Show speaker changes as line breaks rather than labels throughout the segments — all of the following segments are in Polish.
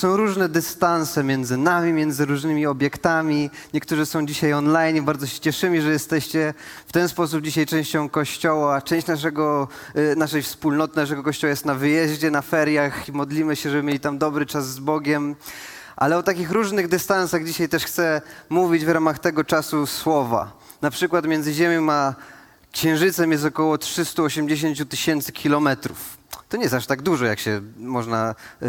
są różne dystanse między nami, między różnymi obiektami. Niektórzy są dzisiaj online. Bardzo się cieszymy, że jesteście w ten sposób dzisiaj częścią kościoła. Część naszego, y, naszej wspólnoty, naszego kościoła jest na wyjeździe, na feriach i modlimy się, żeby mieli tam dobry czas z Bogiem. Ale o takich różnych dystansach dzisiaj też chcę mówić w ramach tego czasu słowa. Na przykład między Ziemią a Księżycem jest około 380 tysięcy kilometrów. To nie jest aż tak dużo, jak się można y,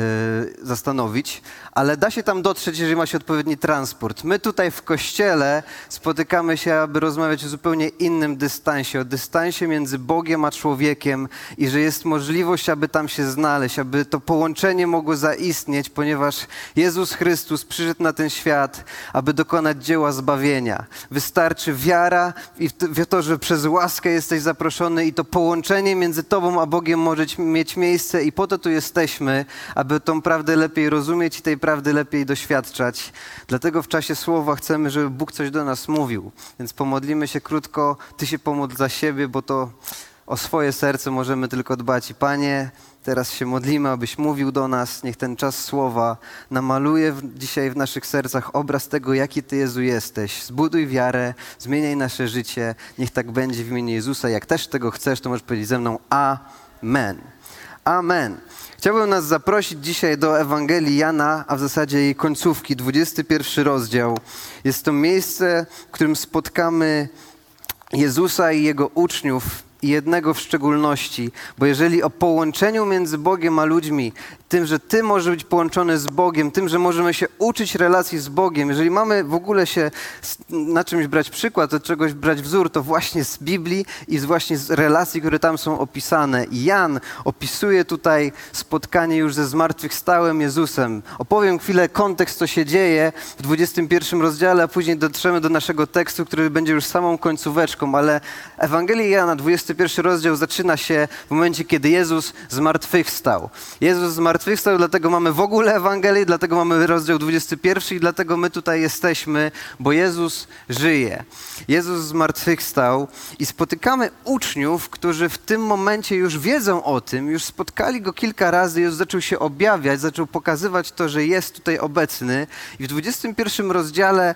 zastanowić, ale da się tam dotrzeć, jeżeli ma się odpowiedni transport. My tutaj w kościele spotykamy się, aby rozmawiać o zupełnie innym dystansie, o dystansie między Bogiem a człowiekiem i że jest możliwość, aby tam się znaleźć, aby to połączenie mogło zaistnieć, ponieważ Jezus Chrystus przyszedł na ten świat, aby dokonać dzieła zbawienia. Wystarczy wiara i to, że przez łaskę jesteś zaproszony i to połączenie między Tobą a Bogiem może mieć miejsce i po to tu jesteśmy, aby tą prawdę lepiej rozumieć i tej prawdy lepiej doświadczać. Dlatego w czasie słowa chcemy, żeby Bóg coś do nas mówił. Więc pomodlimy się krótko, Ty się pomódl za siebie, bo to o swoje serce możemy tylko dbać. I Panie, teraz się modlimy, abyś mówił do nas. Niech ten czas słowa namaluje dzisiaj w naszych sercach obraz tego, jaki Ty, Jezu, jesteś. Zbuduj wiarę, zmieniaj nasze życie. Niech tak będzie w imieniu Jezusa. Jak też tego chcesz, to możesz powiedzieć ze mną Amen. Amen. Chciałbym nas zaprosić dzisiaj do Ewangelii Jana, a w zasadzie jej końcówki, 21 rozdział. Jest to miejsce, w którym spotkamy Jezusa i Jego uczniów i jednego w szczególności, bo jeżeli o połączeniu między Bogiem a ludźmi tym, że Ty możesz być połączony z Bogiem, tym, że możemy się uczyć relacji z Bogiem. Jeżeli mamy w ogóle się na czymś brać przykład, od czegoś brać wzór, to właśnie z Biblii i właśnie z relacji, które tam są opisane. Jan opisuje tutaj spotkanie już ze zmartwychwstałym Jezusem. Opowiem chwilę kontekst, co się dzieje w 21 rozdziale, a później dotrzemy do naszego tekstu, który będzie już samą końcóweczką, ale Ewangelia Jana, 21 rozdział zaczyna się w momencie, kiedy Jezus zmartwychwstał. Jezus zmartwychwstał zmartwychwstał, dlatego mamy w ogóle Ewangelię, dlatego mamy rozdział 21 i dlatego my tutaj jesteśmy, bo Jezus żyje. Jezus zmartwychwstał i spotykamy uczniów, którzy w tym momencie już wiedzą o tym, już spotkali go kilka razy, już zaczął się objawiać, zaczął pokazywać to, że jest tutaj obecny. I w 21 rozdziale,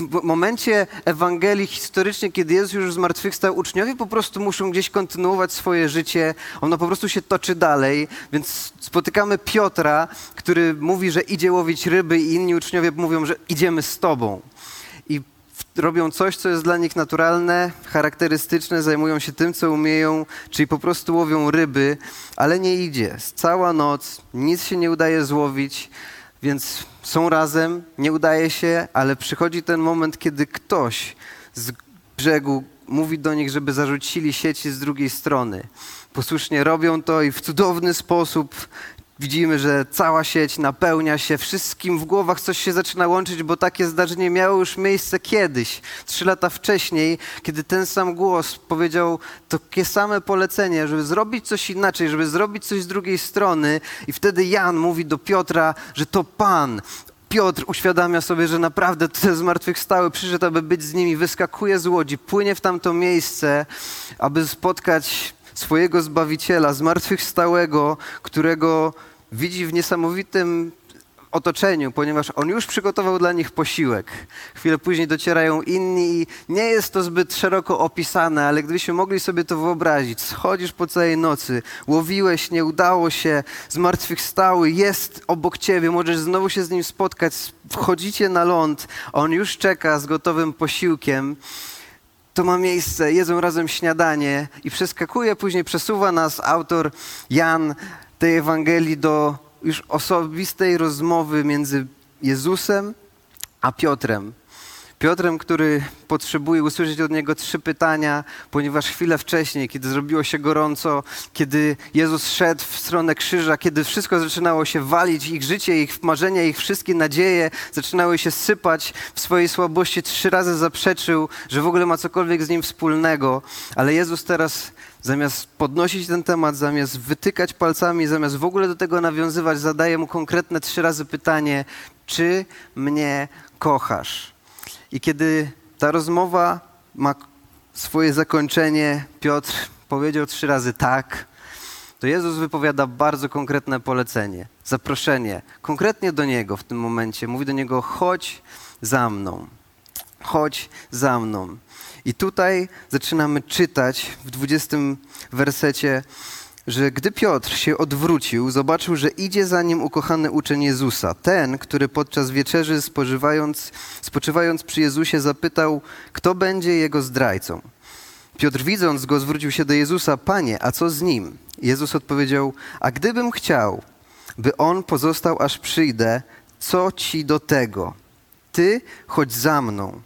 w momencie Ewangelii historycznie, kiedy Jezus już zmartwychwstał, uczniowie po prostu muszą gdzieś kontynuować swoje życie, ono po prostu się toczy dalej, więc spotykamy spotykamy Piotra, który mówi, że idzie łowić ryby i inni uczniowie mówią, że idziemy z tobą. I robią coś, co jest dla nich naturalne, charakterystyczne, zajmują się tym, co umieją, czyli po prostu łowią ryby, ale nie idzie. Cała noc, nic się nie udaje złowić, więc są razem, nie udaje się, ale przychodzi ten moment, kiedy ktoś z brzegu mówi do nich, żeby zarzucili sieci z drugiej strony. Posłusznie robią to i w cudowny sposób Widzimy, że cała sieć napełnia się, wszystkim w głowach coś się zaczyna łączyć, bo takie zdarzenie miało już miejsce kiedyś, trzy lata wcześniej, kiedy ten sam głos powiedział takie same polecenie, żeby zrobić coś inaczej, żeby zrobić coś z drugiej strony. I wtedy Jan mówi do Piotra, że to Pan. Piotr uświadamia sobie, że naprawdę te zmartwychwstały przyszedł, aby być z nimi, wyskakuje z łodzi, płynie w tamto miejsce, aby spotkać swojego Zbawiciela, zmartwychwstałego, którego widzi w niesamowitym otoczeniu, ponieważ on już przygotował dla nich posiłek. Chwilę później docierają inni i nie jest to zbyt szeroko opisane, ale gdybyśmy mogli sobie to wyobrazić, schodzisz po całej nocy, łowiłeś, nie udało się, zmartwychwstały, jest obok ciebie, możesz znowu się z nim spotkać, wchodzicie na ląd, on już czeka z gotowym posiłkiem to ma miejsce, jedzą razem śniadanie i przeskakuje, później przesuwa nas autor Jan tej Ewangelii do już osobistej rozmowy między Jezusem a Piotrem. Piotrem, który potrzebuje usłyszeć od niego trzy pytania, ponieważ chwilę wcześniej, kiedy zrobiło się gorąco, kiedy Jezus szedł w stronę krzyża, kiedy wszystko zaczynało się walić, ich życie, ich marzenia, ich wszystkie nadzieje zaczynały się sypać w swojej słabości, trzy razy zaprzeczył, że w ogóle ma cokolwiek z nim wspólnego. Ale Jezus teraz zamiast podnosić ten temat, zamiast wytykać palcami, zamiast w ogóle do tego nawiązywać, zadaje mu konkretne trzy razy pytanie: Czy mnie kochasz? I kiedy ta rozmowa ma swoje zakończenie, Piotr powiedział trzy razy tak, to Jezus wypowiada bardzo konkretne polecenie, zaproszenie, konkretnie do Niego w tym momencie. Mówi do Niego, chodź za mną, chodź za mną. I tutaj zaczynamy czytać w 20 wersecie, że gdy Piotr się odwrócił, zobaczył, że idzie za nim ukochany uczeń Jezusa, ten, który podczas wieczerzy spożywając, spoczywając przy Jezusie zapytał, kto będzie jego zdrajcą. Piotr widząc go zwrócił się do Jezusa, Panie, a co z nim? Jezus odpowiedział, a gdybym chciał, by on pozostał aż przyjdę, co ci do tego? Ty chodź za mną.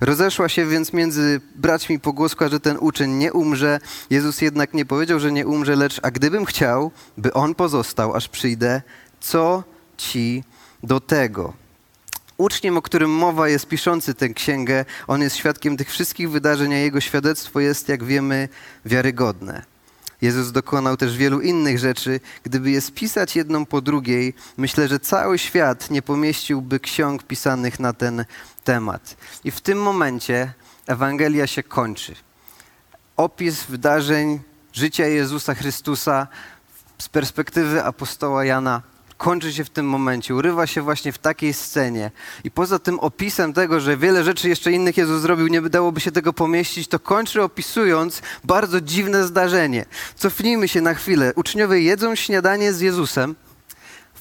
Rozeszła się więc między braćmi pogłoska, że ten uczeń nie umrze. Jezus jednak nie powiedział, że nie umrze, lecz a gdybym chciał, by on pozostał, aż przyjdę, co ci do tego? Uczniem, o którym mowa jest piszący tę księgę, on jest świadkiem tych wszystkich wydarzeń, a jego świadectwo jest, jak wiemy, wiarygodne. Jezus dokonał też wielu innych rzeczy. Gdyby je spisać jedną po drugiej, myślę, że cały świat nie pomieściłby ksiąg pisanych na ten temat. I w tym momencie Ewangelia się kończy. Opis wydarzeń życia Jezusa Chrystusa z perspektywy apostoła Jana kończy się w tym momencie, urywa się właśnie w takiej scenie. I poza tym opisem tego, że wiele rzeczy jeszcze innych Jezus zrobił, nie dałoby się tego pomieścić, to kończy opisując bardzo dziwne zdarzenie. Cofnijmy się na chwilę. Uczniowie jedzą śniadanie z Jezusem,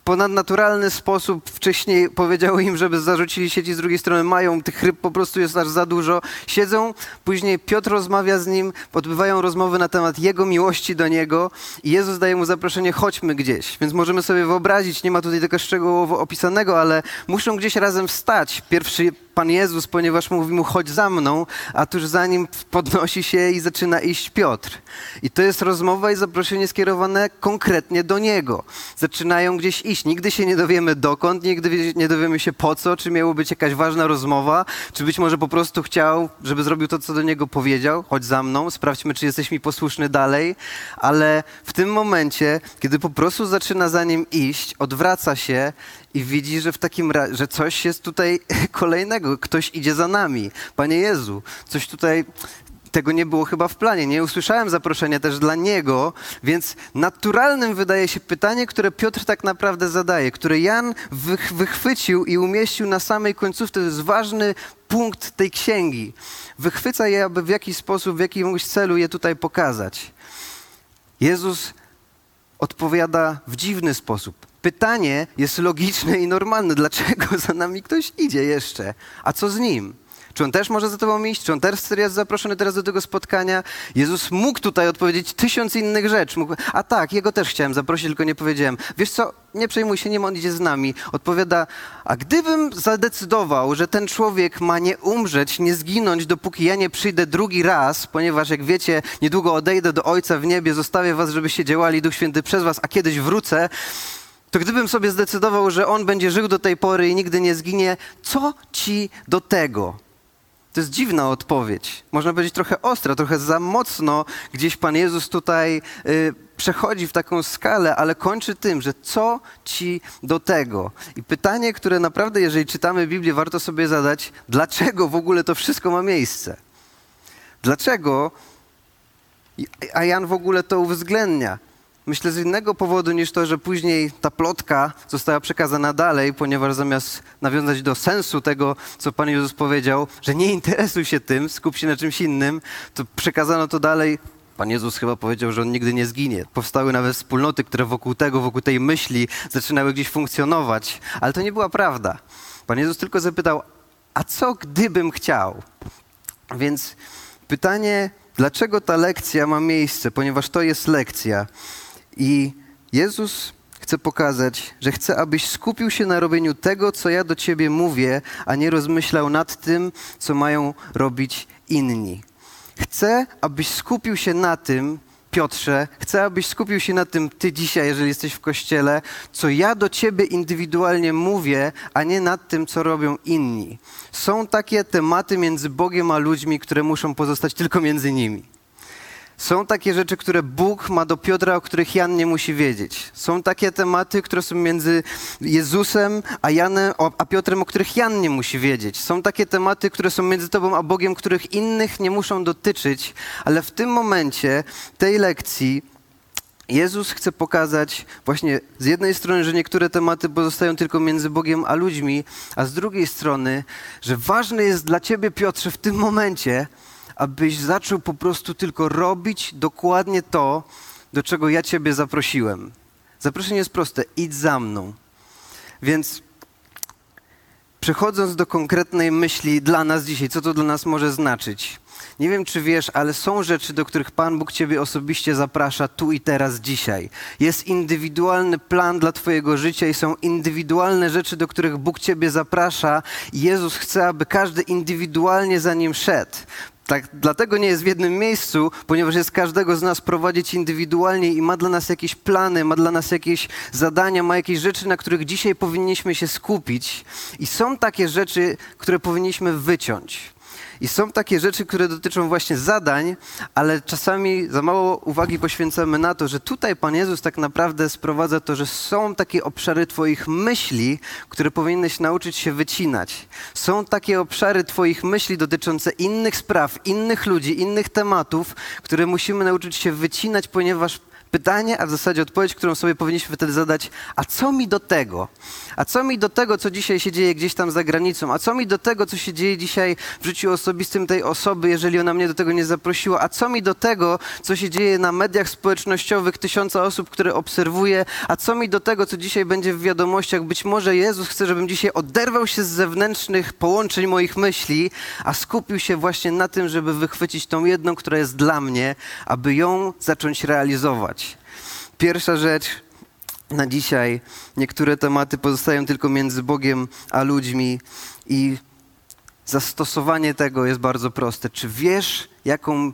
ponadnaturalny sposób wcześniej powiedziały im, żeby zarzucili sieci, z drugiej strony mają, tych ryb po prostu jest aż za dużo. Siedzą, później Piotr rozmawia z nim, odbywają rozmowy na temat jego miłości do niego i Jezus daje mu zaproszenie, chodźmy gdzieś. Więc możemy sobie wyobrazić, nie ma tutaj tego szczegółowo opisanego, ale muszą gdzieś razem wstać. Pierwszy Pan Jezus, ponieważ mówi mu, chodź za mną, a tuż za nim podnosi się i zaczyna iść Piotr. I to jest rozmowa i zaproszenie skierowane konkretnie do niego. Zaczynają gdzieś iść. Nigdy się nie dowiemy dokąd, nigdy nie dowiemy się po co, czy miało być jakaś ważna rozmowa, czy być może po prostu chciał, żeby zrobił to, co do niego powiedział. Chodź za mną, sprawdźmy, czy jesteś mi posłuszny dalej. Ale w tym momencie, kiedy po prostu zaczyna za nim iść, odwraca się i widzi, że w takim że coś jest tutaj kolejnego, ktoś idzie za nami. Panie Jezu, coś tutaj tego nie było chyba w planie. Nie usłyszałem zaproszenia też dla niego, więc naturalnym wydaje się pytanie, które Piotr tak naprawdę zadaje, które Jan wych, wychwycił i umieścił na samej końcówce. To jest ważny punkt tej księgi. Wychwyca je, aby w jakiś sposób, w jakimś celu je tutaj pokazać. Jezus odpowiada w dziwny sposób. Pytanie jest logiczne i normalne. Dlaczego za nami ktoś idzie jeszcze? A co z nim? Czy on też może za tobą iść? Czy on też jest zaproszony teraz do tego spotkania? Jezus mógł tutaj odpowiedzieć tysiąc innych rzeczy. Mógł, a tak, jego też chciałem zaprosić, tylko nie powiedziałem. Wiesz co, nie przejmuj się, nim on idzie z nami. Odpowiada, a gdybym zadecydował, że ten człowiek ma nie umrzeć, nie zginąć, dopóki ja nie przyjdę drugi raz, ponieważ jak wiecie, niedługo odejdę do Ojca w niebie, zostawię was, żebyście działali Duch Święty przez was, a kiedyś wrócę, to gdybym sobie zdecydował, że on będzie żył do tej pory i nigdy nie zginie, co ci do tego? To jest dziwna odpowiedź. Można powiedzieć trochę ostra, trochę za mocno. Gdzieś Pan Jezus tutaj y, przechodzi w taką skalę, ale kończy tym, że co ci do tego? I pytanie, które naprawdę, jeżeli czytamy Biblię, warto sobie zadać, dlaczego w ogóle to wszystko ma miejsce? Dlaczego? A Jan w ogóle to uwzględnia. Myślę z innego powodu niż to, że później ta plotka została przekazana dalej, ponieważ zamiast nawiązać do sensu tego, co Pan Jezus powiedział, że nie interesuj się tym, skup się na czymś innym, to przekazano to dalej. Pan Jezus chyba powiedział, że on nigdy nie zginie. Powstały nawet wspólnoty, które wokół tego, wokół tej myśli zaczynały gdzieś funkcjonować, ale to nie była prawda. Pan Jezus tylko zapytał, a co gdybym chciał? Więc pytanie, dlaczego ta lekcja ma miejsce? Ponieważ to jest lekcja. I Jezus chce pokazać, że chce, abyś skupił się na robieniu tego, co ja do ciebie mówię, a nie rozmyślał nad tym, co mają robić inni. Chcę, abyś skupił się na tym, Piotrze, chcę, abyś skupił się na tym, ty dzisiaj, jeżeli jesteś w kościele, co ja do ciebie indywidualnie mówię, a nie nad tym, co robią inni. Są takie tematy między Bogiem a ludźmi, które muszą pozostać tylko między nimi. Są takie rzeczy, które Bóg ma do Piotra, o których Jan nie musi wiedzieć. Są takie tematy, które są między Jezusem a Janem, a Piotrem, o których Jan nie musi wiedzieć. Są takie tematy, które są między Tobą a Bogiem, których innych nie muszą dotyczyć, ale w tym momencie tej lekcji Jezus chce pokazać właśnie z jednej strony, że niektóre tematy pozostają tylko między Bogiem a ludźmi, a z drugiej strony, że ważne jest dla ciebie, Piotrze, w tym momencie, abyś zaczął po prostu tylko robić dokładnie to, do czego ja ciebie zaprosiłem. Zaproszenie jest proste: idź za mną. Więc przechodząc do konkretnej myśli dla nas dzisiaj, co to dla nas może znaczyć? Nie wiem, czy wiesz, ale są rzeczy, do których Pan Bóg Ciebie osobiście zaprasza tu i teraz, dzisiaj. Jest indywidualny plan dla Twojego życia i są indywidualne rzeczy, do których Bóg Ciebie zaprasza. Jezus chce, aby każdy indywidualnie za nim szedł. Tak, dlatego nie jest w jednym miejscu, ponieważ jest każdego z nas prowadzić indywidualnie i ma dla nas jakieś plany, ma dla nas jakieś zadania, ma jakieś rzeczy, na których dzisiaj powinniśmy się skupić. I są takie rzeczy, które powinniśmy wyciąć. I są takie rzeczy, które dotyczą właśnie zadań, ale czasami za mało uwagi poświęcamy na to, że tutaj Pan Jezus tak naprawdę sprowadza to, że są takie obszary Twoich myśli, które powinieneś nauczyć się wycinać. Są takie obszary Twoich myśli dotyczące innych spraw, innych ludzi, innych tematów, które musimy nauczyć się wycinać, ponieważ pytanie, a w zasadzie odpowiedź, którą sobie powinniśmy wtedy zadać, a co mi do tego? A co mi do tego, co dzisiaj się dzieje gdzieś tam za granicą? A co mi do tego, co się dzieje dzisiaj w życiu osobistym tej osoby, jeżeli ona mnie do tego nie zaprosiła? A co mi do tego, co się dzieje na mediach społecznościowych, tysiąca osób, które obserwuję? A co mi do tego, co dzisiaj będzie w wiadomościach? Być może Jezus chce, żebym dzisiaj oderwał się z zewnętrznych połączeń moich myśli, a skupił się właśnie na tym, żeby wychwycić tą jedną, która jest dla mnie, aby ją zacząć realizować. Pierwsza rzecz, na dzisiaj. Niektóre tematy pozostają tylko między Bogiem a ludźmi i zastosowanie tego jest bardzo proste. Czy wiesz, jaką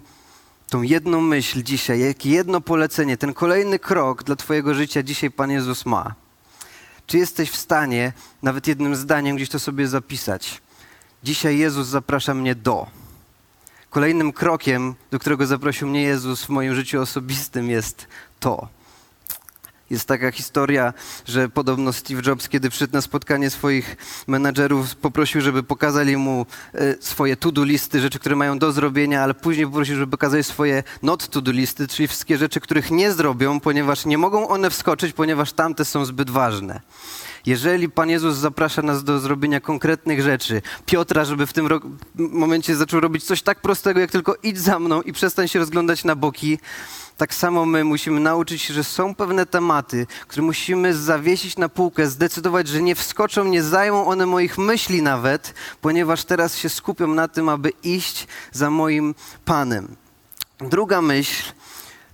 tą jedną myśl dzisiaj, jakie jedno polecenie, ten kolejny krok dla Twojego życia dzisiaj Pan Jezus ma? Czy jesteś w stanie nawet jednym zdaniem gdzieś to sobie zapisać? Dzisiaj Jezus zaprasza mnie do. Kolejnym krokiem, do którego zaprosił mnie Jezus w moim życiu osobistym jest to. Jest taka historia, że podobno Steve Jobs, kiedy przyszedł na spotkanie swoich menadżerów, poprosił, żeby pokazali mu e, swoje to-do listy, rzeczy, które mają do zrobienia, ale później poprosił, żeby pokazali swoje not to-do listy, czyli wszystkie rzeczy, których nie zrobią, ponieważ nie mogą one wskoczyć, ponieważ tamte są zbyt ważne. Jeżeli Pan Jezus zaprasza nas do zrobienia konkretnych rzeczy, Piotra, żeby w tym momencie zaczął robić coś tak prostego, jak tylko idź za mną i przestań się rozglądać na boki, tak samo my musimy nauczyć się, że są pewne tematy, które musimy zawiesić na półkę, zdecydować, że nie wskoczą, nie zajmą one moich myśli nawet, ponieważ teraz się skupią na tym, aby iść za moim Panem. Druga myśl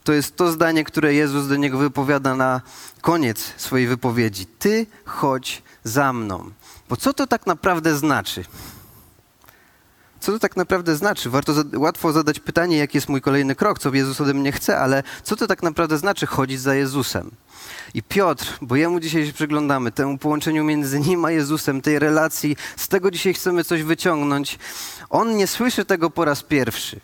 to jest to zdanie, które Jezus do niego wypowiada na koniec swojej wypowiedzi. Ty chodź za mną. Bo co to tak naprawdę znaczy? Co to tak naprawdę znaczy? Warto za łatwo zadać pytanie, jaki jest mój kolejny krok, co Jezus ode mnie chce, ale co to tak naprawdę znaczy chodzić za Jezusem? I Piotr, bo jemu dzisiaj się przyglądamy, temu połączeniu między nim a Jezusem, tej relacji, z tego dzisiaj chcemy coś wyciągnąć. On nie słyszy tego po raz pierwszy.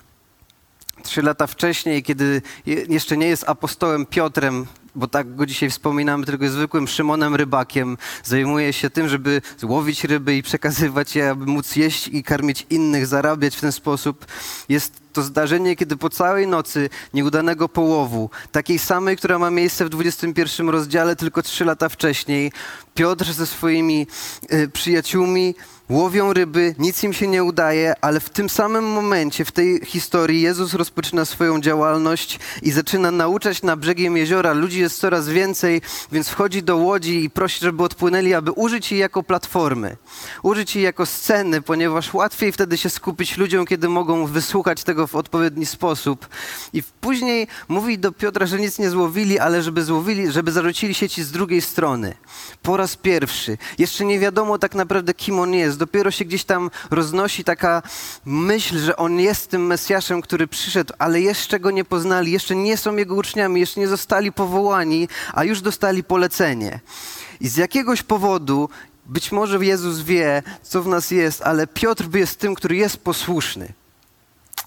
Trzy lata wcześniej, kiedy jeszcze nie jest apostołem Piotrem, bo tak go dzisiaj wspominamy, tylko zwykłym Szymonem Rybakiem. Zajmuje się tym, żeby złowić ryby i przekazywać je, aby móc jeść i karmić innych, zarabiać w ten sposób. Jest to zdarzenie, kiedy po całej nocy nieudanego połowu, takiej samej, która ma miejsce w 21 rozdziale, tylko trzy lata wcześniej, Piotr ze swoimi y, przyjaciółmi łowią ryby, nic im się nie udaje, ale w tym samym momencie, w tej historii, Jezus rozpoczyna swoją działalność i zaczyna nauczać na brzegiem jeziora. Ludzi jest coraz więcej, więc wchodzi do łodzi i prosi, żeby odpłynęli, aby użyć jej jako platformy, użyć jej jako sceny, ponieważ łatwiej wtedy się skupić ludziom, kiedy mogą wysłuchać tego w odpowiedni sposób. I później mówi do Piotra, że nic nie złowili, ale żeby złowili, żeby zarzucili sieci z drugiej strony. Po raz pierwszy. Jeszcze nie wiadomo tak naprawdę, kim on jest. Dopiero się gdzieś tam roznosi taka myśl, że on jest tym Mesjaszem, który przyszedł, ale jeszcze go nie poznali, jeszcze nie są jego uczniami, jeszcze nie zostali powołani, a już dostali polecenie. I z jakiegoś powodu być może Jezus wie, co w nas jest, ale Piotr jest tym, który jest posłuszny.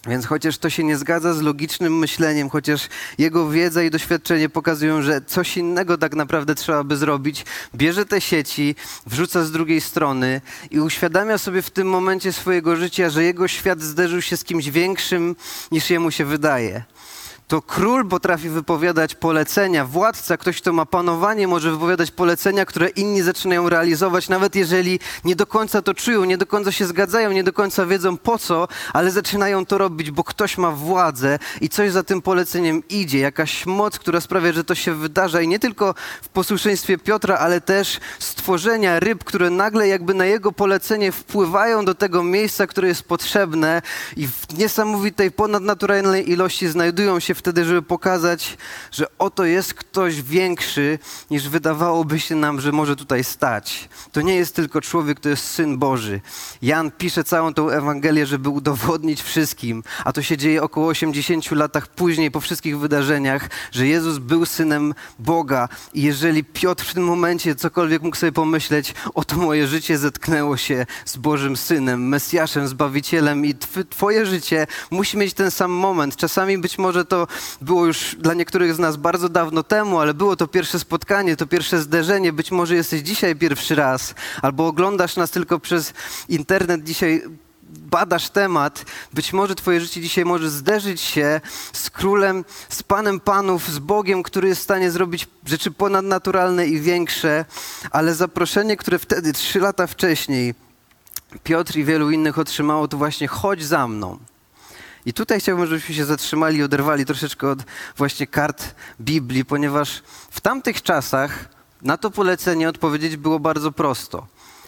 Więc chociaż to się nie zgadza z logicznym myśleniem, chociaż jego wiedza i doświadczenie pokazują, że coś innego tak naprawdę trzeba by zrobić, bierze te sieci, wrzuca z drugiej strony i uświadamia sobie w tym momencie swojego życia, że jego świat zderzył się z kimś większym niż jemu się wydaje. To król potrafi wypowiadać polecenia, władca, ktoś, kto ma panowanie, może wypowiadać polecenia, które inni zaczynają realizować, nawet jeżeli nie do końca to czują, nie do końca się zgadzają, nie do końca wiedzą po co, ale zaczynają to robić, bo ktoś ma władzę i coś za tym poleceniem idzie, jakaś moc, która sprawia, że to się wydarza i nie tylko w posłuszeństwie Piotra, ale też stworzenia ryb, które nagle jakby na jego polecenie wpływają do tego miejsca, które jest potrzebne i w niesamowitej, ponadnaturalnej ilości znajdują się wtedy, żeby pokazać, że oto jest ktoś większy, niż wydawałoby się nam, że może tutaj stać. To nie jest tylko człowiek, to jest Syn Boży. Jan pisze całą tą Ewangelię, żeby udowodnić wszystkim, a to się dzieje około 80 latach później, po wszystkich wydarzeniach, że Jezus był Synem Boga i jeżeli Piotr w tym momencie cokolwiek mógł sobie pomyśleć, oto moje życie zetknęło się z Bożym Synem, Mesjaszem, Zbawicielem i twoje życie musi mieć ten sam moment. Czasami być może to było już dla niektórych z nas bardzo dawno temu, ale było to pierwsze spotkanie, to pierwsze zderzenie. Być może jesteś dzisiaj pierwszy raz, albo oglądasz nas tylko przez internet dzisiaj badasz temat, być może Twoje życie dzisiaj może zderzyć się z królem, z Panem Panów, z Bogiem, który jest w stanie zrobić rzeczy ponadnaturalne i większe, ale zaproszenie, które wtedy, trzy lata wcześniej, Piotr i wielu innych otrzymało, to właśnie chodź za mną. I tutaj chciałbym, żebyśmy się zatrzymali i oderwali troszeczkę od właśnie kart Biblii, ponieważ w tamtych czasach na to polecenie odpowiedzieć było bardzo prosto.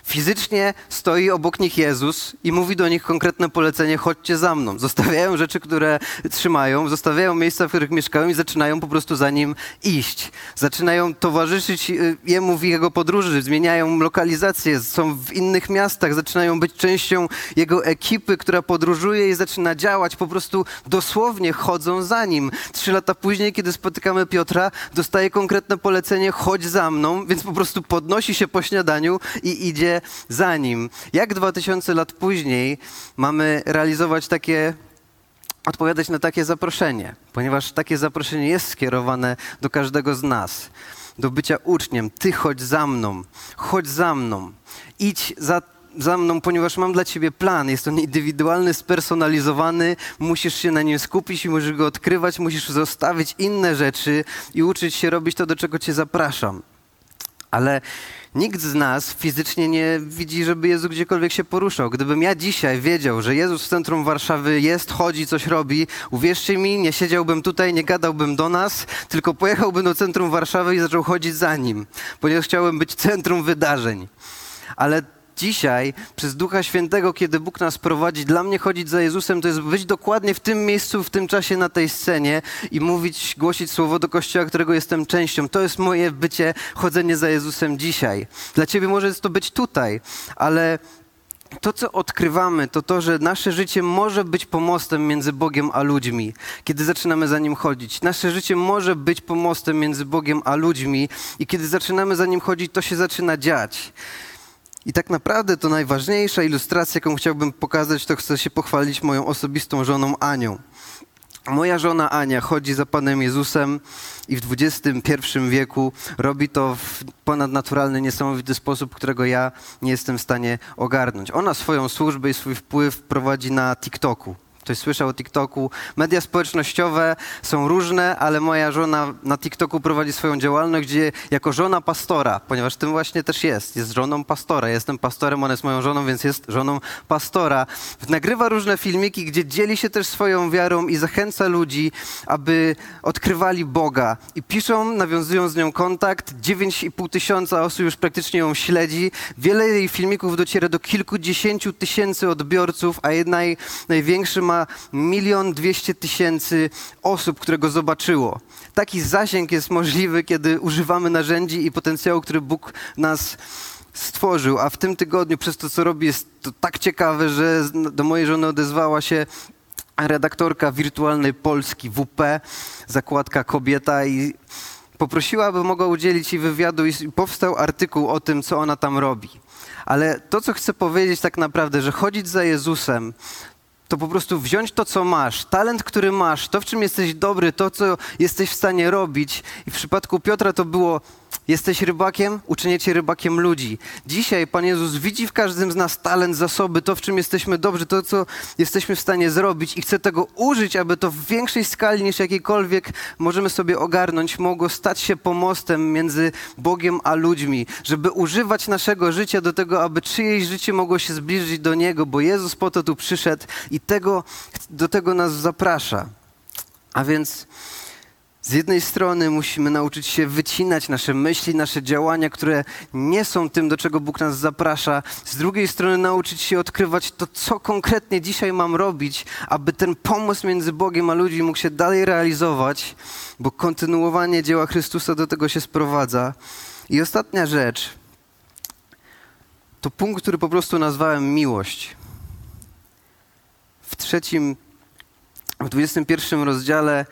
Fizycznie stoi obok nich Jezus i mówi do nich konkretne polecenie: chodźcie za mną. Zostawiają rzeczy, które trzymają, zostawiają miejsca, w których mieszkają i zaczynają po prostu za nim iść. Zaczynają towarzyszyć y, jemu w jego podróży, zmieniają lokalizację, są w innych miastach, zaczynają być częścią jego ekipy, która podróżuje i zaczyna działać. Po prostu dosłownie chodzą za nim. Trzy lata później, kiedy spotykamy Piotra, dostaje konkretne polecenie: chodź za mną, więc po prostu podnosi się po śniadaniu i idzie za nim. Jak 2000 lat później mamy realizować takie odpowiadać na takie zaproszenie, ponieważ takie zaproszenie jest skierowane do każdego z nas, do bycia uczniem. Ty chodź za mną, chodź za mną, idź za, za mną, ponieważ mam dla ciebie plan. Jest on indywidualny, spersonalizowany, musisz się na nim skupić i musisz go odkrywać, musisz zostawić inne rzeczy i uczyć się robić to, do czego cię zapraszam. Ale Nikt z nas fizycznie nie widzi, żeby Jezus gdziekolwiek się poruszał. Gdybym ja dzisiaj wiedział, że Jezus w centrum Warszawy jest, chodzi, coś robi, uwierzcie mi, nie siedziałbym tutaj, nie gadałbym do nas, tylko pojechałbym do centrum Warszawy i zaczął chodzić za nim, ponieważ chciałem być centrum wydarzeń. Ale dzisiaj przez Ducha Świętego, kiedy Bóg nas prowadzi, dla mnie chodzić za Jezusem to jest być dokładnie w tym miejscu, w tym czasie na tej scenie i mówić, głosić słowo do Kościoła, którego jestem częścią. To jest moje bycie, chodzenie za Jezusem dzisiaj. Dla Ciebie może jest to być tutaj, ale to, co odkrywamy, to to, że nasze życie może być pomostem między Bogiem a ludźmi, kiedy zaczynamy za Nim chodzić. Nasze życie może być pomostem między Bogiem a ludźmi i kiedy zaczynamy za Nim chodzić, to się zaczyna dziać. I tak naprawdę to najważniejsza ilustracja, jaką chciałbym pokazać, to chcę się pochwalić moją osobistą żoną Anią. Moja żona Ania chodzi za Panem Jezusem i w XXI wieku robi to w ponadnaturalny, niesamowity sposób, którego ja nie jestem w stanie ogarnąć. Ona swoją służbę i swój wpływ prowadzi na TikToku. Ktoś słyszał o TikToku. Media społecznościowe są różne, ale moja żona na TikToku prowadzi swoją działalność, gdzie jako żona pastora, ponieważ tym właśnie też jest, jest żoną pastora. jestem pastorem, ona jest moją żoną, więc jest żoną pastora. Nagrywa różne filmiki, gdzie dzieli się też swoją wiarą i zachęca ludzi, aby odkrywali Boga. I piszą, nawiązują z nią kontakt. 9,5 tysiąca osób już praktycznie ją śledzi. Wiele jej filmików dociera do kilkudziesięciu tysięcy odbiorców, a jedna największy ma milion dwieście tysięcy osób, które go zobaczyło. Taki zasięg jest możliwy, kiedy używamy narzędzi i potencjału, który Bóg nas stworzył. A w tym tygodniu przez to, co robi, jest to tak ciekawe, że do mojej żony odezwała się redaktorka wirtualnej Polski WP, zakładka kobieta i poprosiła, aby mogła udzielić jej wywiadu i powstał artykuł o tym, co ona tam robi. Ale to, co chcę powiedzieć tak naprawdę, że chodzić za Jezusem, to po prostu wziąć to, co masz, talent, który masz, to, w czym jesteś dobry, to, co jesteś w stanie robić. I w przypadku Piotra to było Jesteś rybakiem? Uczynię cię rybakiem ludzi. Dzisiaj Pan Jezus widzi w każdym z nas talent, zasoby, to w czym jesteśmy dobrzy, to co jesteśmy w stanie zrobić i chce tego użyć, aby to w większej skali niż jakiejkolwiek możemy sobie ogarnąć, mogło stać się pomostem między Bogiem a ludźmi, żeby używać naszego życia do tego, aby czyjeś życie mogło się zbliżyć do Niego, bo Jezus po to tu przyszedł i tego, do tego nas zaprasza. A więc z jednej strony musimy nauczyć się wycinać nasze myśli, nasze działania, które nie są tym, do czego Bóg nas zaprasza. Z drugiej strony nauczyć się odkrywać to, co konkretnie dzisiaj mam robić, aby ten pomost między Bogiem a ludźmi mógł się dalej realizować, bo kontynuowanie dzieła Chrystusa do tego się sprowadza. I ostatnia rzecz to punkt, który po prostu nazwałem miłość. W trzecim, w 21 rozdziale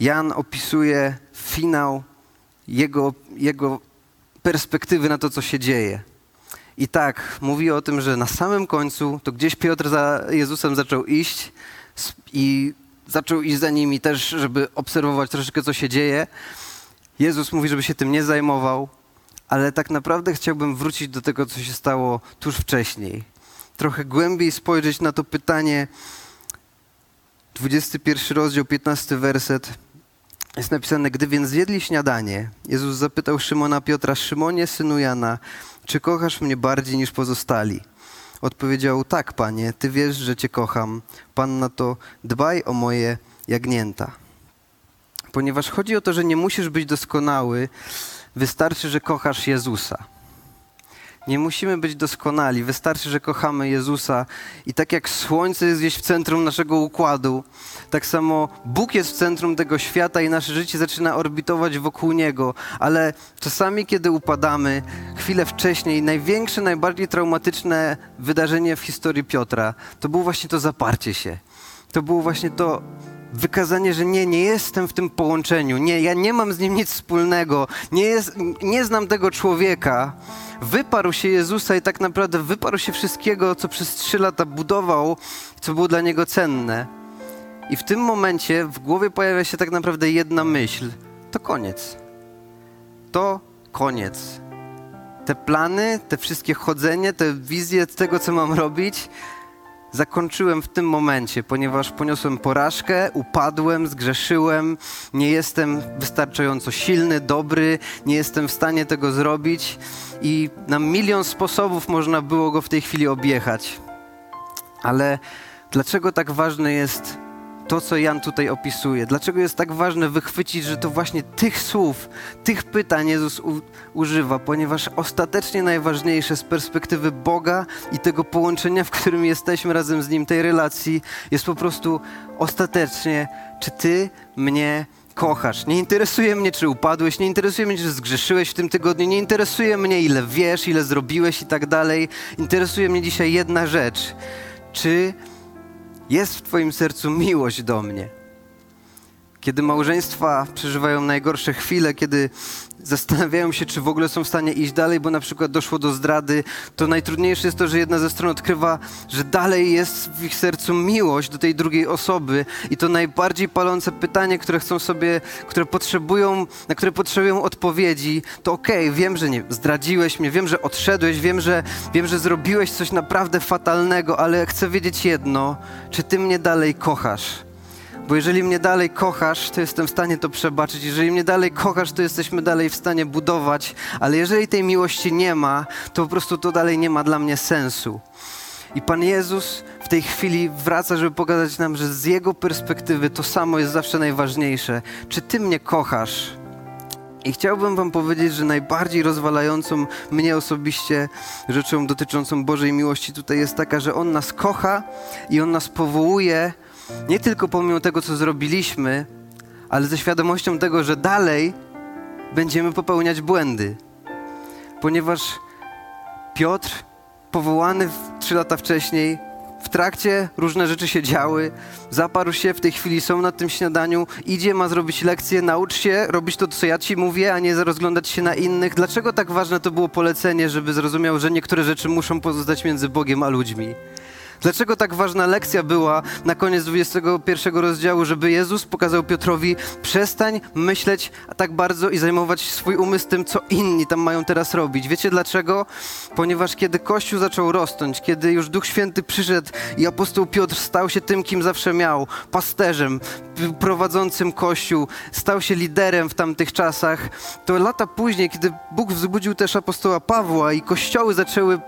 Jan opisuje finał jego, jego perspektywy na to, co się dzieje. I tak, mówi o tym, że na samym końcu to gdzieś Piotr za Jezusem zaczął iść i zaczął iść za nimi też, żeby obserwować troszeczkę, co się dzieje. Jezus mówi, żeby się tym nie zajmował, ale tak naprawdę chciałbym wrócić do tego, co się stało tuż wcześniej. Trochę głębiej spojrzeć na to pytanie. 21 rozdział, 15 werset jest napisane, gdy więc zjedli śniadanie, Jezus zapytał Szymona Piotra, Szymonie, synu Jana, czy kochasz mnie bardziej niż pozostali? Odpowiedział, tak, panie, ty wiesz, że cię kocham. Pan na to, dbaj o moje jagnięta. Ponieważ chodzi o to, że nie musisz być doskonały, wystarczy, że kochasz Jezusa. Nie musimy być doskonali, wystarczy, że kochamy Jezusa. I tak jak Słońce jest gdzieś w centrum naszego układu, tak samo Bóg jest w centrum tego świata i nasze życie zaczyna orbitować wokół Niego. Ale czasami, kiedy upadamy, chwilę wcześniej, największe, najbardziej traumatyczne wydarzenie w historii Piotra, to było właśnie to zaparcie się. To było właśnie to wykazanie, że nie, nie jestem w tym połączeniu, nie, ja nie mam z nim nic wspólnego, nie, jest, nie znam tego człowieka. Wyparł się Jezusa i tak naprawdę wyparł się wszystkiego, co przez trzy lata budował, co było dla niego cenne. I w tym momencie w głowie pojawia się tak naprawdę jedna myśl: to koniec. To koniec. Te plany, te wszystkie chodzenie, te wizje tego, co mam robić, zakończyłem w tym momencie, ponieważ poniosłem porażkę, upadłem, zgrzeszyłem, nie jestem wystarczająco silny, dobry, nie jestem w stanie tego zrobić i na milion sposobów można było go w tej chwili objechać. Ale dlaczego tak ważne jest to, co Jan tutaj opisuje. Dlaczego jest tak ważne wychwycić, że to właśnie tych słów, tych pytań Jezus u, używa, ponieważ ostatecznie najważniejsze z perspektywy Boga i tego połączenia, w którym jesteśmy razem z Nim, tej relacji, jest po prostu ostatecznie, czy Ty mnie kochasz. Nie interesuje mnie, czy upadłeś, nie interesuje mnie, czy zgrzeszyłeś w tym tygodniu, nie interesuje mnie, ile wiesz, ile zrobiłeś i tak dalej. Interesuje mnie dzisiaj jedna rzecz. Czy jest w Twoim sercu miłość do mnie. Kiedy małżeństwa przeżywają najgorsze chwile, kiedy zastanawiają się, czy w ogóle są w stanie iść dalej, bo na przykład doszło do zdrady, to najtrudniejsze jest to, że jedna ze stron odkrywa, że dalej jest w ich sercu miłość do tej drugiej osoby i to najbardziej palące pytanie, które chcą sobie, które potrzebują, na które potrzebują odpowiedzi, to okej, okay, wiem, że nie zdradziłeś mnie, wiem, że odszedłeś, wiem że, wiem, że zrobiłeś coś naprawdę fatalnego, ale chcę wiedzieć jedno, czy ty mnie dalej kochasz? Bo jeżeli mnie dalej kochasz, to jestem w stanie to przebaczyć. Jeżeli mnie dalej kochasz, to jesteśmy dalej w stanie budować. Ale jeżeli tej miłości nie ma, to po prostu to dalej nie ma dla mnie sensu. I Pan Jezus w tej chwili wraca, żeby pokazać nam, że z Jego perspektywy to samo jest zawsze najważniejsze. Czy Ty mnie kochasz? I chciałbym Wam powiedzieć, że najbardziej rozwalającą mnie osobiście rzeczą dotyczącą Bożej miłości tutaj jest taka, że On nas kocha i On nas powołuje nie tylko pomimo tego, co zrobiliśmy, ale ze świadomością tego, że dalej będziemy popełniać błędy. Ponieważ Piotr, powołany trzy lata wcześniej, w trakcie różne rzeczy się działy, zaparł się, w tej chwili są na tym śniadaniu, idzie, ma zrobić lekcję, naucz się robić to, co ja ci mówię, a nie rozglądać się na innych. Dlaczego tak ważne to było polecenie, żeby zrozumiał, że niektóre rzeczy muszą pozostać między Bogiem a ludźmi? Dlaczego tak ważna lekcja była na koniec 21 rozdziału, żeby Jezus pokazał Piotrowi, przestań myśleć tak bardzo i zajmować swój umysł tym, co inni tam mają teraz robić. Wiecie dlaczego? Ponieważ kiedy Kościół zaczął rosnąć, kiedy już Duch Święty przyszedł i apostoł Piotr stał się tym, kim zawsze miał, pasterzem, prowadzącym Kościół, stał się liderem w tamtych czasach, to lata później, kiedy Bóg wzbudził też apostoła Pawła i kościoły zaczęły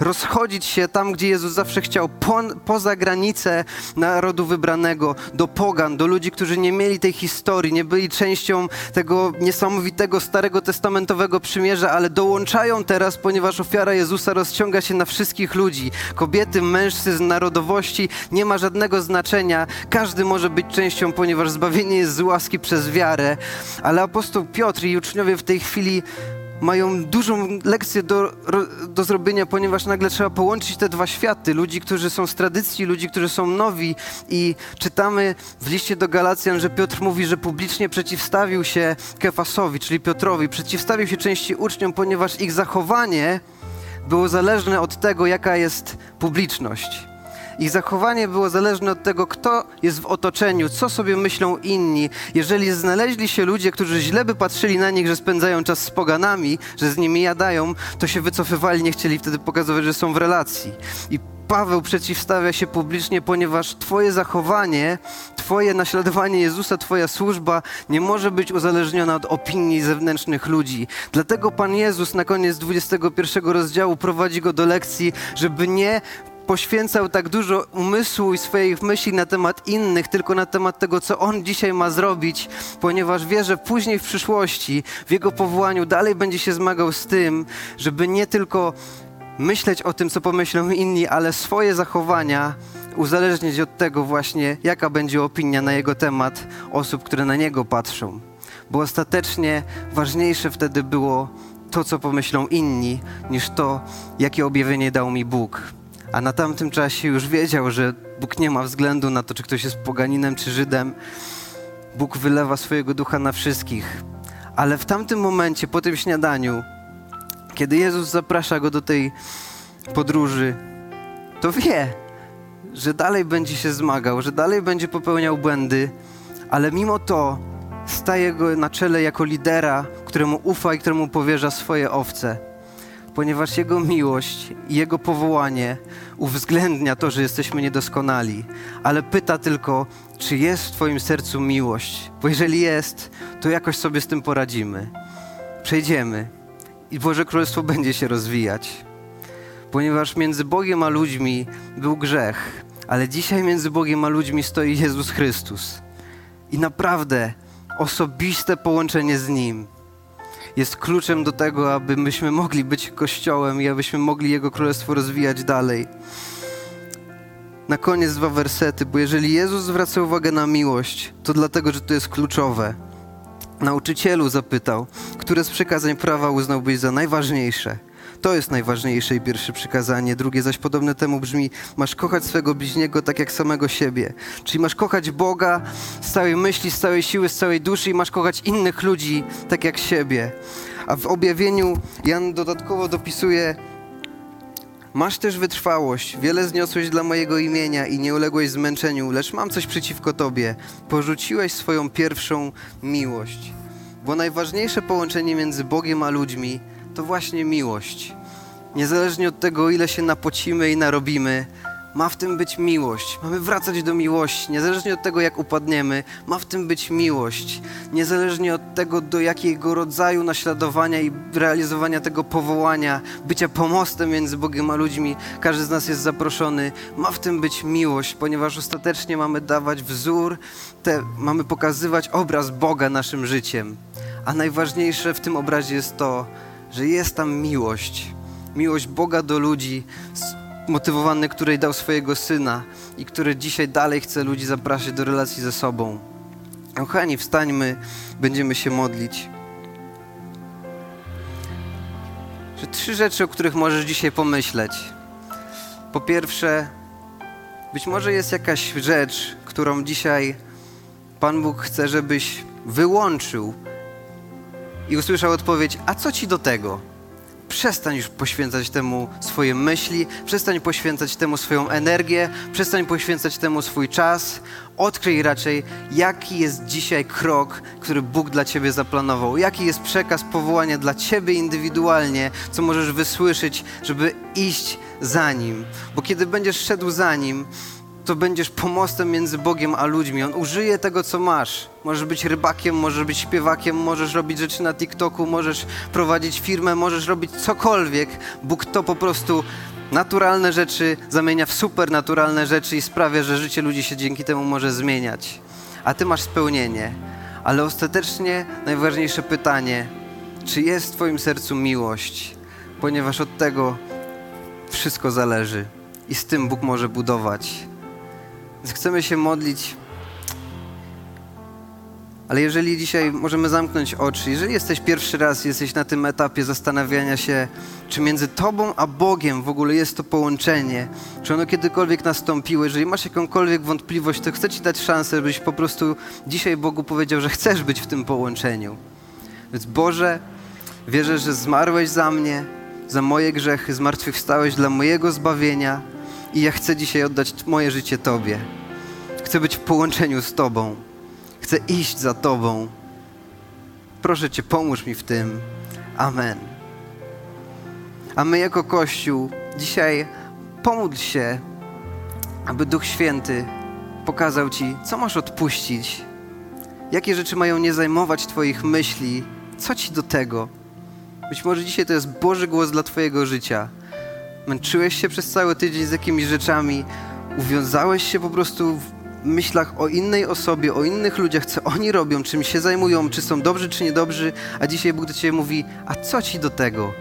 rozchodzić się tam, gdzie Jezus zawsze chciał, po, poza granice narodu wybranego, do pogan, do ludzi, którzy nie mieli tej historii, nie byli częścią tego niesamowitego Starego Testamentowego przymierza, ale dołączają teraz, ponieważ ofiara Jezusa rozciąga się na wszystkich ludzi. Kobiety, mężczyzn, narodowości, nie ma żadnego znaczenia. Każdy może być częścią, ponieważ zbawienie jest z łaski przez wiarę. Ale apostoł Piotr i uczniowie w tej chwili mają dużą lekcję do, do zrobienia, ponieważ nagle trzeba połączyć te dwa światy. Ludzi, którzy są z tradycji, ludzi, którzy są nowi. I czytamy w liście do Galacjan, że Piotr mówi, że publicznie przeciwstawił się Kefasowi, czyli Piotrowi. Przeciwstawił się części uczniom, ponieważ ich zachowanie było zależne od tego, jaka jest publiczność. Ich zachowanie było zależne od tego, kto jest w otoczeniu, co sobie myślą inni. Jeżeli znaleźli się ludzie, którzy źle by patrzyli na nich, że spędzają czas z poganami, że z nimi jadają, to się wycofywali, nie chcieli wtedy pokazywać, że są w relacji. I Paweł przeciwstawia się publicznie, ponieważ Twoje zachowanie, Twoje naśladowanie Jezusa, Twoja służba nie może być uzależniona od opinii zewnętrznych ludzi. Dlatego Pan Jezus na koniec 21 rozdziału prowadzi go do lekcji, żeby nie poświęcał tak dużo umysłu i swoich myśli na temat innych, tylko na temat tego, co on dzisiaj ma zrobić, ponieważ wie, że później w przyszłości, w jego powołaniu dalej będzie się zmagał z tym, żeby nie tylko myśleć o tym, co pomyślą inni, ale swoje zachowania uzależnić od tego właśnie, jaka będzie opinia na jego temat osób, które na niego patrzą. Bo ostatecznie ważniejsze wtedy było to, co pomyślą inni, niż to, jakie objawienie dał mi Bóg a na tamtym czasie już wiedział, że Bóg nie ma względu na to, czy ktoś jest poganinem czy Żydem. Bóg wylewa swojego ducha na wszystkich. Ale w tamtym momencie, po tym śniadaniu, kiedy Jezus zaprasza go do tej podróży, to wie, że dalej będzie się zmagał, że dalej będzie popełniał błędy, ale mimo to staje go na czele jako lidera, któremu ufa i któremu powierza swoje owce ponieważ Jego miłość i Jego powołanie uwzględnia to, że jesteśmy niedoskonali, ale pyta tylko, czy jest w Twoim sercu miłość, bo jeżeli jest, to jakoś sobie z tym poradzimy. Przejdziemy i Boże Królestwo będzie się rozwijać, ponieważ między Bogiem a ludźmi był grzech, ale dzisiaj między Bogiem a ludźmi stoi Jezus Chrystus. I naprawdę osobiste połączenie z Nim jest kluczem do tego, aby myśmy mogli być Kościołem i abyśmy mogli Jego Królestwo rozwijać dalej. Na koniec dwa wersety, bo jeżeli Jezus zwraca uwagę na miłość, to dlatego, że to jest kluczowe. Nauczycielu zapytał, które z przykazań prawa uznałbyś za najważniejsze – to jest najważniejsze i pierwsze przykazanie. Drugie zaś podobne temu brzmi: masz kochać swego bliźniego tak jak samego siebie. Czyli masz kochać Boga z całej myśli, z całej siły, z całej duszy i masz kochać innych ludzi tak jak siebie. A w objawieniu Jan dodatkowo dopisuje: Masz też wytrwałość, wiele zniosłeś dla mojego imienia i nie uległeś zmęczeniu, lecz mam coś przeciwko tobie. Porzuciłeś swoją pierwszą miłość. Bo najważniejsze połączenie między Bogiem a ludźmi to właśnie miłość. Niezależnie od tego, ile się napocimy i narobimy, ma w tym być miłość. Mamy wracać do miłości. Niezależnie od tego, jak upadniemy, ma w tym być miłość. Niezależnie od tego, do jakiego rodzaju naśladowania i realizowania tego powołania, bycia pomostem między Bogiem a ludźmi, każdy z nas jest zaproszony. Ma w tym być miłość, ponieważ ostatecznie mamy dawać wzór, te, mamy pokazywać obraz Boga naszym życiem. A najważniejsze w tym obrazie jest to, że jest tam miłość. Miłość Boga do ludzi, motywowany, której dał swojego syna i który dzisiaj dalej chce ludzi zapraszać do relacji ze sobą. Kochani, wstańmy, będziemy się modlić. Że trzy rzeczy, o których możesz dzisiaj pomyśleć. Po pierwsze, być może jest jakaś rzecz, którą dzisiaj Pan Bóg chce, żebyś wyłączył i usłyszał odpowiedź: A co ci do tego? przestań już poświęcać temu swoje myśli, przestań poświęcać temu swoją energię, przestań poświęcać temu swój czas. Odkryj raczej, jaki jest dzisiaj krok, który Bóg dla ciebie zaplanował, jaki jest przekaz powołania dla ciebie indywidualnie, co możesz wysłyszeć, żeby iść za nim. Bo kiedy będziesz szedł za nim, to będziesz pomostem między Bogiem a ludźmi. On użyje tego, co masz. Możesz być rybakiem, możesz być śpiewakiem, możesz robić rzeczy na TikToku, możesz prowadzić firmę, możesz robić cokolwiek. Bóg to po prostu naturalne rzeczy zamienia w supernaturalne rzeczy i sprawia, że życie ludzi się dzięki temu może zmieniać. A ty masz spełnienie. Ale ostatecznie najważniejsze pytanie, czy jest w twoim sercu miłość? Ponieważ od tego wszystko zależy i z tym Bóg może budować. Chcemy się modlić. Ale jeżeli dzisiaj możemy zamknąć oczy, jeżeli jesteś pierwszy raz, jesteś na tym etapie zastanawiania się, czy między Tobą a Bogiem w ogóle jest to połączenie, czy ono kiedykolwiek nastąpiło, jeżeli masz jakąkolwiek wątpliwość, to chcę Ci dać szansę, żebyś po prostu dzisiaj Bogu powiedział, że chcesz być w tym połączeniu. Więc Boże, wierzę, że zmarłeś za mnie, za moje grzechy, zmartwychwstałeś dla mojego zbawienia i ja chcę dzisiaj oddać moje życie Tobie. Chcę być w połączeniu z Tobą. Chcę iść za Tobą. Proszę Cię, pomóż mi w tym. Amen. A my jako Kościół dzisiaj pomódl się, aby Duch Święty pokazał Ci, co masz odpuścić, jakie rzeczy mają nie zajmować Twoich myśli, co Ci do tego. Być może dzisiaj to jest Boży głos dla Twojego życia. Męczyłeś się przez cały tydzień z jakimiś rzeczami, uwiązałeś się po prostu w myślach o innej osobie, o innych ludziach, co oni robią, czym się zajmują, czy są dobrzy, czy niedobrzy, a dzisiaj Bóg do Ciebie mówi, a co Ci do tego?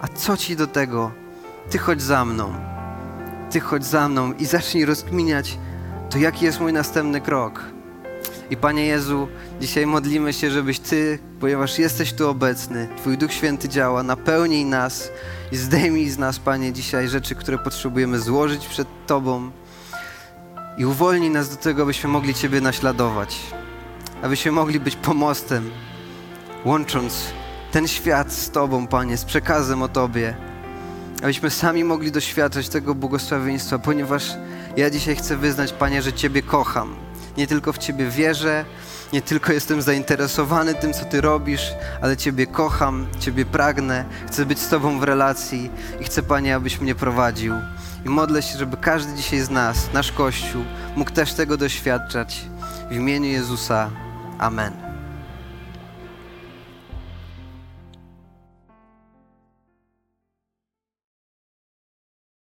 A co Ci do tego? Ty chodź za mną. Ty chodź za mną i zacznij rozkminiać, to jaki jest mój następny krok. I Panie Jezu, dzisiaj modlimy się, żebyś Ty, ponieważ jesteś tu obecny, Twój Duch Święty działa, napełnij nas i zdejmij z nas, Panie, dzisiaj rzeczy, które potrzebujemy złożyć przed Tobą i uwolnij nas do tego, abyśmy mogli Ciebie naśladować, abyśmy mogli być pomostem, łącząc ten świat z Tobą, Panie, z przekazem o Tobie, abyśmy sami mogli doświadczać tego błogosławieństwa, ponieważ ja dzisiaj chcę wyznać, Panie, że Ciebie kocham. Nie tylko w Ciebie wierzę, nie tylko jestem zainteresowany tym, co Ty robisz, ale Ciebie kocham, Ciebie pragnę, chcę być z Tobą w relacji i chcę, Panie, abyś mnie prowadził. I modlę się, żeby każdy dzisiaj z nas, nasz Kościół, mógł też tego doświadczać. W imieniu Jezusa. Amen.